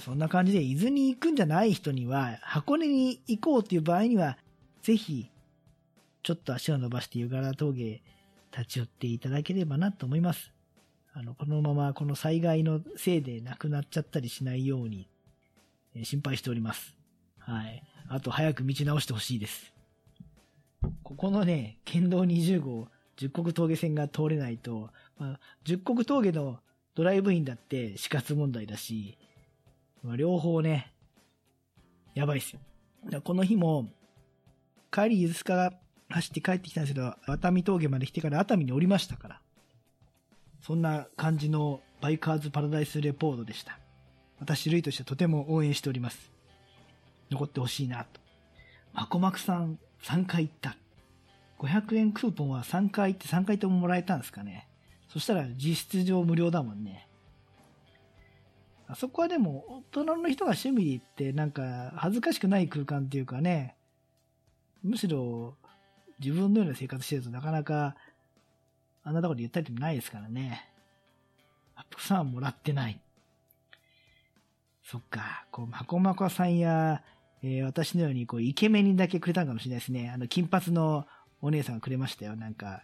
そんな感じで、伊豆に行くんじゃない人には、箱根に行こうっていう場合には、ぜひ、ちょっと足を伸ばして湯柄峠立ち寄っていただければなと思います。あの、このままこの災害のせいで亡くなっちゃったりしないように、え心配しております。はい。あと早く道直してほしいです。ここのね、県道20号、十国峠線が通れないと、まあ、十国峠のドライブインだって死活問題だし、ま両方ね、やばいっすよ。この日も、帰り、ゆずすか走って帰ってきたんですけど、熱海峠まで来てから熱海に降りましたから。そんな感じのバイカーズパラダイスレポートでした。私、類としてとても応援しております。残ってほしいなと。マコマクさん3回行った。500円クーポンは3回行って3回とももらえたんですかね。そしたら実質上無料だもんね。あそこはでも大人の人が趣味ってなんか恥ずかしくない空間っていうかね、むしろ自分のような生活してるとなかなかあんなところで言ったりでもないですからね。アップさんはもらってない。そっか、こう、まこまこさんや、えー、私のように、こう、イケメンにだけくれたのかもしれないですね。あの、金髪のお姉さんがくれましたよ。なんか、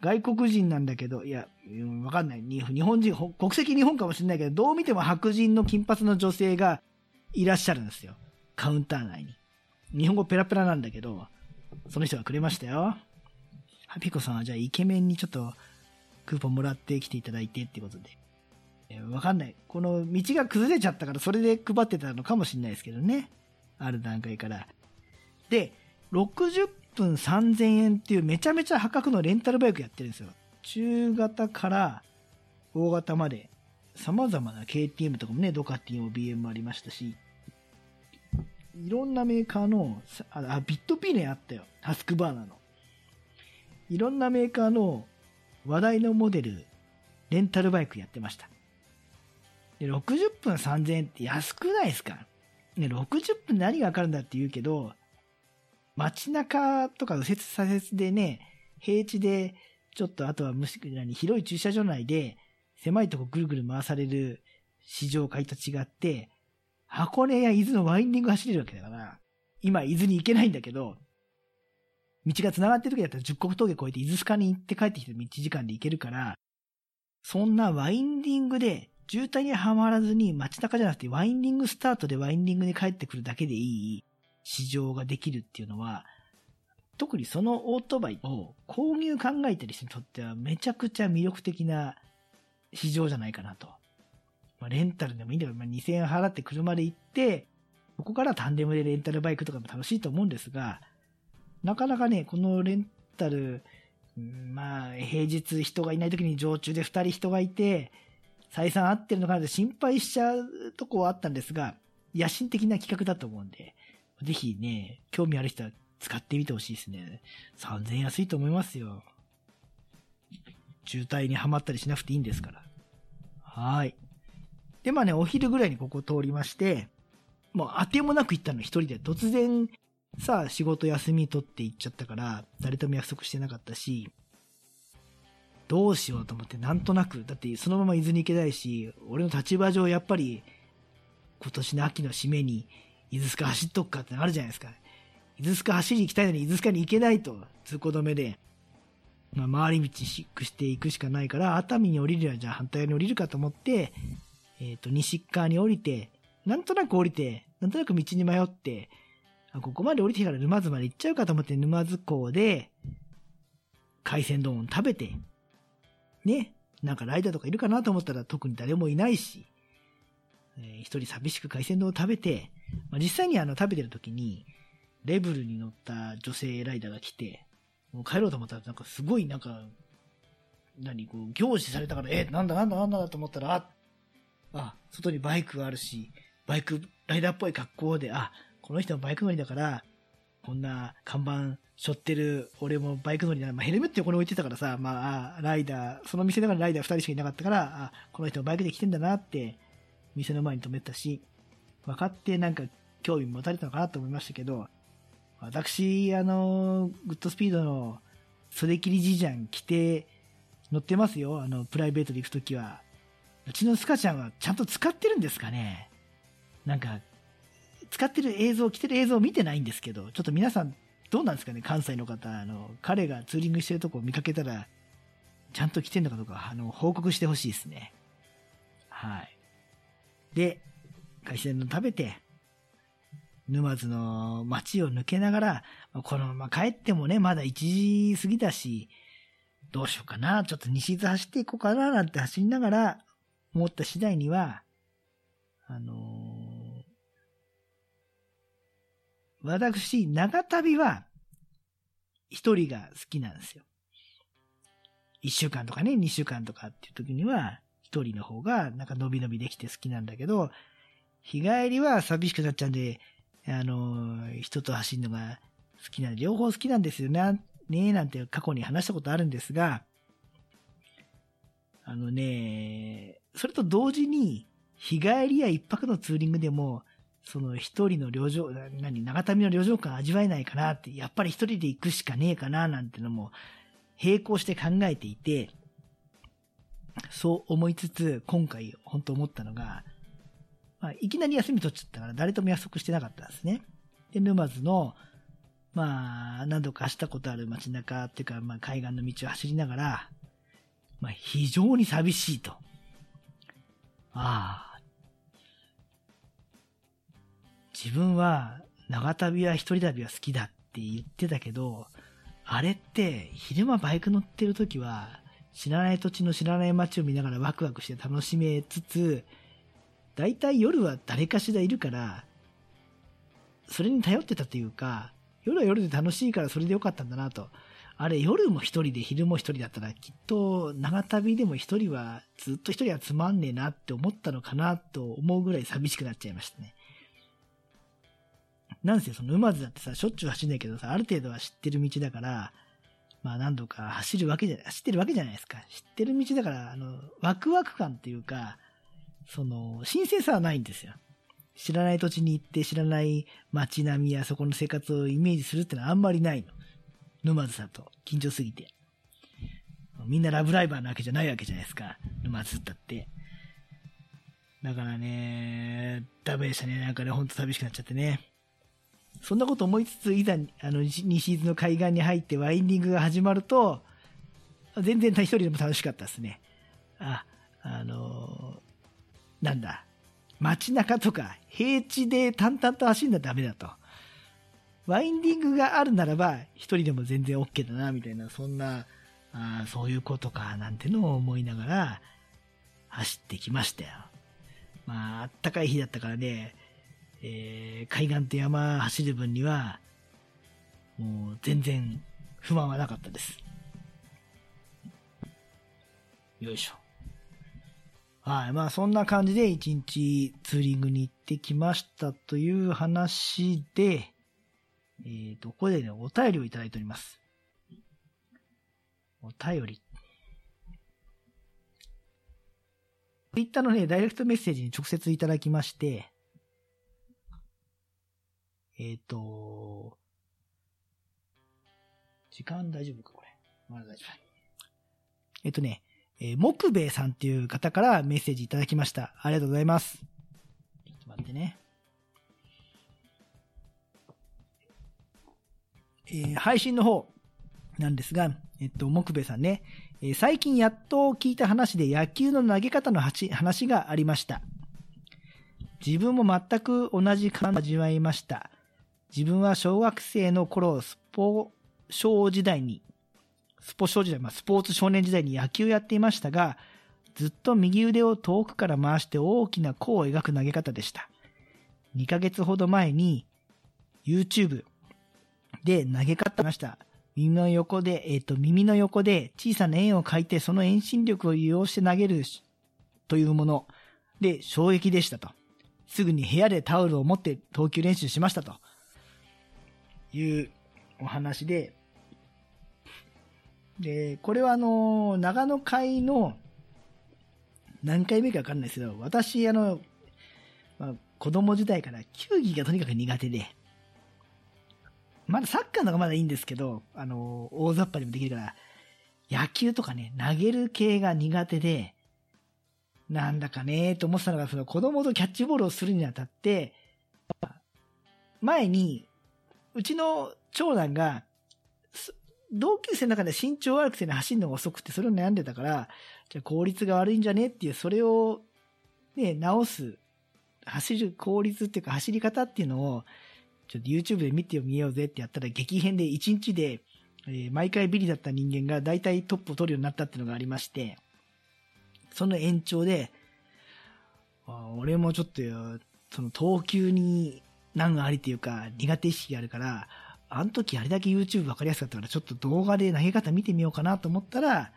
外国人なんだけど、いや、わかんない。日本人、国籍日本かもしれないけど、どう見ても白人の金髪の女性がいらっしゃるんですよ。カウンター内に。日本語ペラペラなんだけど、その人がくれましたよ。ハピコさんはじゃあイケメンにちょっとクーポンもらってきていただいてってことで。わかんない。この道が崩れちゃったからそれで配ってたのかもしれないですけどね。ある段階から。で、60分3000円っていうめちゃめちゃ破格のレンタルバイクやってるんですよ。中型から大型まで様々な KTM とかもね、ドカティも BM もありましたし、いろんなメーカーの、あ、ビットピーネあったよ。ハスクバーナの。いろんなメーカーの話題のモデル、レンタルバイクやってました。で、60分3000円って安くないですか？ね、60分何がわかるんだって言うけど、街中とか右折左折でね、平地で、ちょっとあとはむしに広い駐車場内で、狭いとこぐるぐる回される市場会と違って、箱根や伊豆のワインディング走れるわけだから、今伊豆に行けないんだけど、道が繋がってる時だったら十国峠越えて伊豆スカに行って帰ってきて道時間で行けるから、そんなワインディングで渋滞にはまらずに街中じゃなくてワインディングスタートでワインディングに帰ってくるだけでいい。市場ができるっていうのは、特にそのオートバイを購入考えてる人にとってはめちゃくちゃ魅力的な市場じゃないかなと。まあ、レンタルでもいいんだけど、まあ、2000円払って車で行って、ここからタンデムでレンタルバイクとかも楽しいと思うんですが、なかなかね、このレンタル、まあ、平日人がいない時に常駐で2人人がいて、採算合ってるのかなって心配しちゃうとこはあったんですが、野心的な企画だと思うんで、ぜひね、興味ある人は使ってみてほしいですね。3000円安いと思いますよ。渋滞にはまったりしなくていいんですから。はい。で、まあね、お昼ぐらいにここ通りまして、もう当てもなく行ったの一人で突然さあ仕事休み取って行っちゃったから誰とも約束してなかったしどうしようと思ってなんとなくだってそのまま伊豆に行けないし俺の立場上やっぱり今年の秋の締めに伊豆スカ走っとくかってあるじゃないですか。伊豆スカ走り行きたいのに伊豆スカに行けないと。通行止めで、まあ、回り道しくしていくしかないから熱海に降りるやじゃあ反対側に降りるかと思ってえっ、ー、と西側に降りてなんとなく降りてなんとなく道に迷ってあここまで降りてから沼津まで行っちゃうかと思って沼津港で、海鮮丼を食べて、ね、なんかライダーとかいるかなと思ったら特に誰もいないし、えー、一人寂しく海鮮丼を食べて、まあ、実際にあの食べてる時に、レブルに乗った女性ライダーが来て、もう帰ろうと思ったらなんかすごいなんか、何こう、凝視されたから、え、なんだなんだなんだと思ったら、あ、あ、外にバイクがあるし、バイクライダーっぽい格好で、あ、この人はバイク乗りだから、こんな看板背負ってる俺もバイク乗りな。まあ、ヘルメット横に置いてたからさ、まあ、ライダー、その店だからライダー2人しかいなかったから、あ、この人もバイクで来てんだなって、店の前に止めたし、分かってなんか興味持たれたのかなと思いましたけど、私、あの、グッドスピードの袖切りじいちゃん着て乗ってますよ。あの、プライベートで行くときは。うちのスカちゃんはちゃんと使ってるんですかねなんか、使ってる映像、着てる映像を見てないんですけど、ちょっと皆さん、どうなんですかね、関西の方、あの、彼がツーリングしてるとこを見かけたら、ちゃんと着てんのかどうか、あの、報告してほしいですね。はい。で、海鮮丼食べて、沼津の街を抜けながら、このまま帰ってもね、まだ1時過ぎだし、どうしようかな、ちょっと西伊豆走っていこうかな、なんて走りながら、思った次第には、あのー、私、長旅は、一人が好きなんですよ。一週間とかね、二週間とかっていう時には、一人の方が、なんか伸び伸びできて好きなんだけど、日帰りは寂しくなっちゃうんで、あの、人と走るのが好きなんで、両方好きなんですよね、ねなんて過去に話したことあるんですが、あのね、それと同時に、日帰りや一泊のツーリングでも、その一人の旅情、何、長旅の旅情感味わえないかなって、やっぱり一人で行くしかねえかななんてのも、並行して考えていて、そう思いつつ、今回本当思ったのが、まあ、いきなり休み取っちゃったから誰とも約束してなかったんですね。で、沼津の、まあ、何度かしたことある街中っていうか、まあ、海岸の道を走りながら、まあ、非常に寂しいと。ああ。自分は長旅や一人旅は好きだって言ってたけど、あれって昼間バイク乗ってる時は知らない土地の知らない街を見ながらワクワクして楽しめつつ、大体夜は誰かしらいるから、それに頼ってたというか、夜は夜で楽しいからそれでよかったんだなと。あれ、夜も一人で昼も一人だったら、きっと長旅でも一人は、ずっと一人はつまんねえなって思ったのかなと思うぐらい寂しくなっちゃいましたね。なんせその沼津だってさ、しょっちゅう走んないけどさ、ある程度は知ってる道だから、まあ何度か走るわけじゃ、走ってるわけじゃないですか。知ってる道だから、あの、ワクワク感っていうか、その、新鮮さはないんですよ。知らない土地に行って知らない街並みやそこの生活をイメージするってのはあんまりないの。沼津だと緊張すぎて。みんなラブライバーなわけじゃないわけじゃないですか。沼津だって。だからね、ダメでしたね。なんかね、ほんと寂しくなっちゃってね。そんなこと思いつつ、いざ、あの、西伊豆の海岸に入ってワインディングが始まると、全然一人でも楽しかったですね。あ、あのなんだ、街中とか平地で淡々と走るのダメだと。ワインディングがあるならば、一人でも全然 OK だな、みたいな、そんな、あそういうことか、なんてのを思いながら、走ってきましたよ。まあ、あったかい日だったからね、えー、海岸と山走る分には、もう全然不満はなかったです。よいしょ。はい。まあそんな感じで一日ツーリングに行ってきましたという話で、えっ、ー、と、ここでね、お便りをいただいております。お便り。Twitter のね、ダイレクトメッセージに直接いただきまして、えっ、ー、と、時間大丈夫かこれ。まだ大丈夫。えっ、ー、とね、えー、木兵衛さんっていう方からメッセージいただきました。ありがとうございます。ちょっと待ってね。えー、配信の方なんですが、えっと、木兵衛さんね、えー、最近やっと聞いた話で野球の投げ方の話がありました。自分も全く同じ感を味わいました。自分は小学生の頃、スポ少時代にスポ少時代、まあ、スポーツ少年時代に野球やっていましたが、ずっと右腕を遠くから回して大きな弧を描く投げ方でした。2ヶ月ほど前に YouTube で投げ方ました。耳の横で、えっ、ー、と、耳の横で小さな円を描いてその遠心力を利用して投げるというもので衝撃でしたと。すぐに部屋でタオルを持って投球練習しましたというお話で、で、これはあの、長野会の何回目かわかんないですけど、私、あの、まあ、子供時代から球技がとにかく苦手で、まだサッカーのがまだいいんですけど、あの、大雑把にもできるから、野球とかね、投げる系が苦手で、なんだかねと思ってたのが、その子供とキャッチボールをするにあたって、前に、うちの長男が、同級生の中で身長悪くてね、走るのが遅くて、それを悩んでたから、じゃあ効率が悪いんじゃねっていう、それを、ね、直す、走る効率っていうか走り方っていうのを、ちょっと YouTube で見てみようぜってやったら、激変で1日で、えー、毎回ビリだった人間が大体トップを取るようになったっていうのがありまして、その延長で、俺もちょっと、その投球に難がありっていうか、苦手意識があるから、あの時あれだけ YouTube 分かりやすかったから、ちょっと動画で投げ方見てみようかなと思ったら、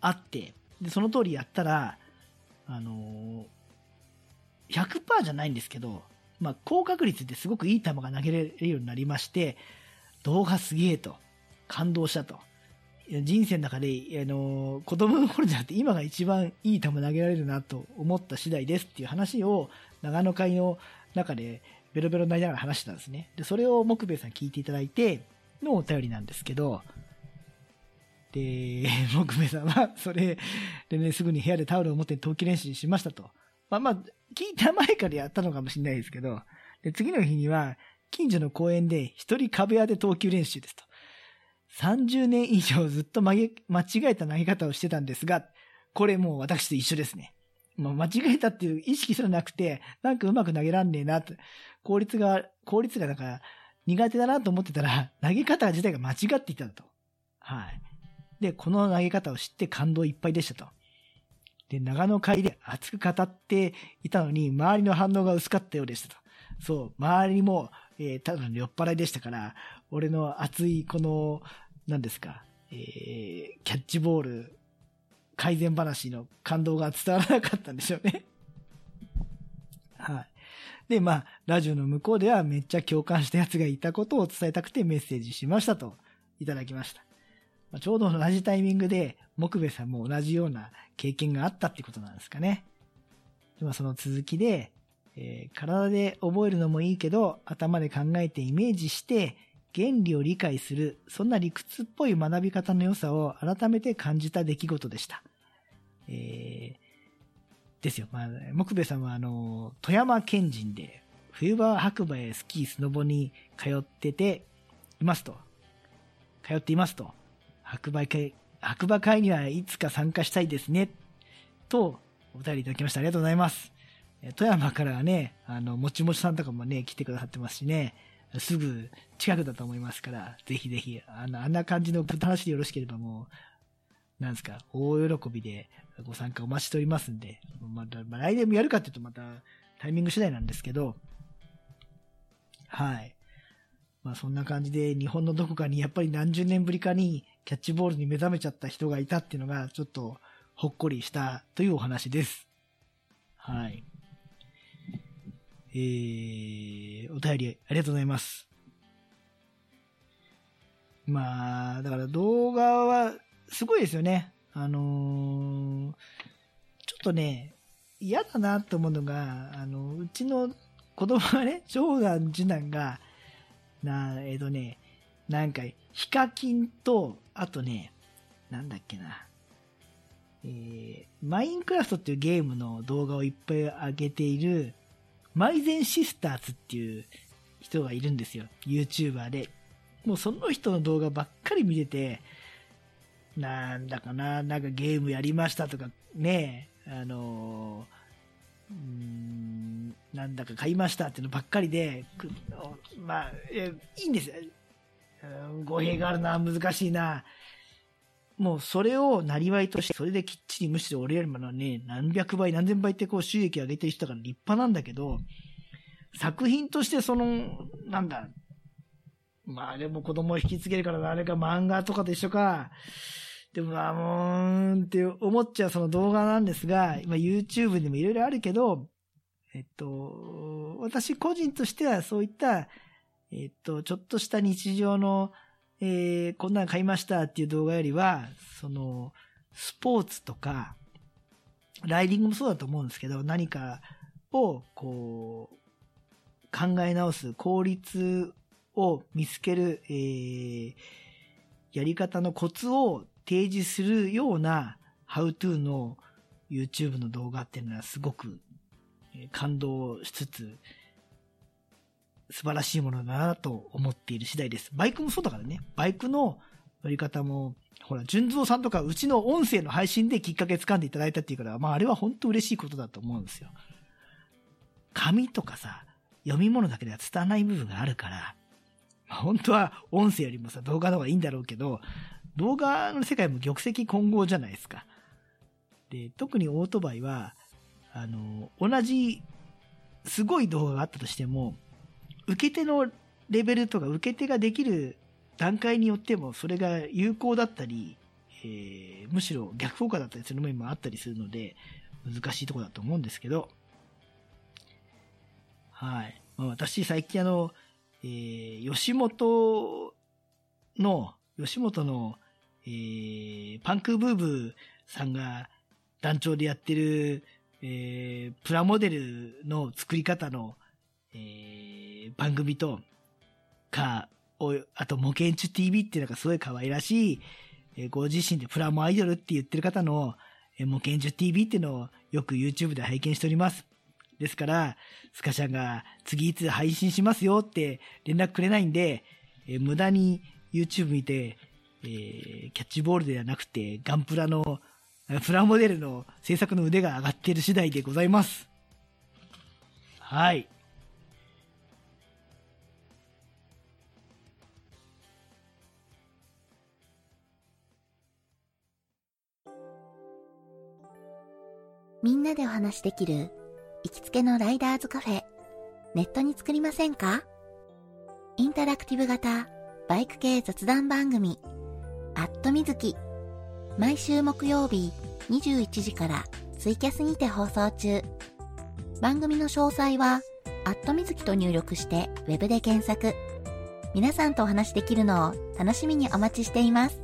あって、で、その通りやったら、あのー、100%じゃないんですけど、まあ、高確率ですごくいい球が投げれるようになりまして、動画すげえと、感動したと。人生の中で、あのー、子供の頃じゃなくて今が一番いい球投げられるなと思った次第ですっていう話を長野会の中でベロベロになりながら話してたんですね。で、それを木兵衛さん聞いていただいてのお便りなんですけど、で、木兵衛さんはそれでね、すぐに部屋でタオルを持って陶器練習しましたと。まあまあ、聞いた前からやったのかもしれないですけど、で、次の日には近所の公園で一人壁屋で投球練習ですと。30年以上ずっと曲げ間違えた投げ方をしてたんですが、これもう私と一緒ですね。もう間違えたっていう意識すらなくて、なんかうまく投げらんねえなと、効率が、効率がだから苦手だなと思ってたら、投げ方自体が間違っていたと。はい。で、この投げ方を知って感動いっぱいでしたと。で、長野会で熱く語っていたのに、周りの反応が薄かったようでしたと。そう、周りも、えー、ただの酔っ払いでしたから、俺の熱いこの、何ですか、えー、キャッチボール改善話の感動が伝わらなかったんでしょうね。はい。で、まあ、ラジオの向こうではめっちゃ共感したやつがいたことを伝えたくてメッセージしましたといただきました。まあ、ちょうど同じタイミングで、木部さんも同じような経験があったってことなんですかね。でまあ、その続きで、えー、体で覚えるのもいいけど、頭で考えてイメージして、原理を理解する、そんな理屈っぽい学び方の良さを改めて感じた出来事でした。えー、ですよ。まあ、木部さんは、あの、富山県人で、冬場は白馬へスキー、スノボに通ってていますと。通っていますと。白馬会、白馬会にはいつか参加したいですね。と、お便りいただきました。ありがとうございます。富山からはね、あの、もちもちさんとかもね、来てくださってますしね、すぐ近くだと思いますから、ぜひぜひ、あの、あんな感じの話でよろしければもう、なんですか、大喜びでご参加お待ちしておりますんで、また、まあ、来年もやるかっていうとまたタイミング次第なんですけど、はい。まあそんな感じで日本のどこかにやっぱり何十年ぶりかにキャッチボールに目覚めちゃった人がいたっていうのがちょっとほっこりしたというお話です。はい。えー、お便りありがとうございます。まあ、だから動画はすごいですよね。あのー、ちょっとね、嫌だなと思うのが、あの、うちの子供がね、長男、次男が、な、えっ、ー、とね、なんか、ヒカキンと、あとね、なんだっけな、えー、マインクラフトっていうゲームの動画をいっぱい上げている、マイゼンシスターズっていう人がいるんですよ。YouTuber で。もうその人の動画ばっかり見てて、なんだかな、なんかゲームやりましたとか、ね、あのー、ん、なんだか買いましたっていうのばっかりで、まあ、いいんですよ。語弊があるな、難しいな。もうそれをなりわいとして、それできっちりむしろ俺よりもね、何百倍、何千倍ってこう収益上げてる人だから立派なんだけど、作品としてその、なんだ、まあでも子供を引き継げるからあれか漫画とかと一緒か。でもまあもう、って思っちゃうその動画なんですが、今 YouTube にもいろいろあるけど、えっと、私個人としてはそういった、えっと、ちょっとした日常の、えー、こんなん買いましたっていう動画よりは、その、スポーツとか、ライディングもそうだと思うんですけど、何かを、こう、考え直す効率を見つける、えー、やり方のコツを提示するようなハウトゥーの YouTube の動画っていうのはすごくえ感動しつつ、素晴らしいものだなと思っている次第です。バイクもそうだからね。バイクの乗り方も、ほら、純蔵さんとかうちの音声の配信できっかけ掴んでいただいたっていうから、まああれは本当嬉しいことだと思うんですよ。紙とかさ、読み物だけでは伝わらない部分があるから、本当は音声よりもさ、動画の方がいいんだろうけど、動画の世界も玉石混合じゃないですか。で、特にオートバイは、あの、同じ、すごい動画があったとしても、受け手のレベルとか受け手ができる段階によっても、それが有効だったり、えーむしろ逆効果だったりする面もあったりするので、難しいとこだと思うんですけど、はい。まあ、私、最近あの、えー吉本の、吉本の、えーパンクブーブーさんが団長でやってる、えープラモデルの作り方の、えー番組と、か、おあと、模型中 TV っていうのがすごい可愛らしい、えーご自身でプラモアイドルって言ってる方の、えー模型中 TV っていうのをよく YouTube で拝見しております。ですから、スカシャンが次いつ配信しますよって連絡くれないんで、えー無駄に YouTube 見て、えーキャッチボールではなくて、ガンプラの、プラモデルの制作の腕が上がっている次第でございます。はい。みんなでお話しできる行きつけのライダーズカフェ、ネットに作りませんか？インタラクティブ型バイク系雑談番組、アットみずき。毎週木曜日21時からツイキャスにて放送中。番組の詳細は、アットみずきと入力してウェブで検索。皆さんとお話しできるのを楽しみにお待ちしています。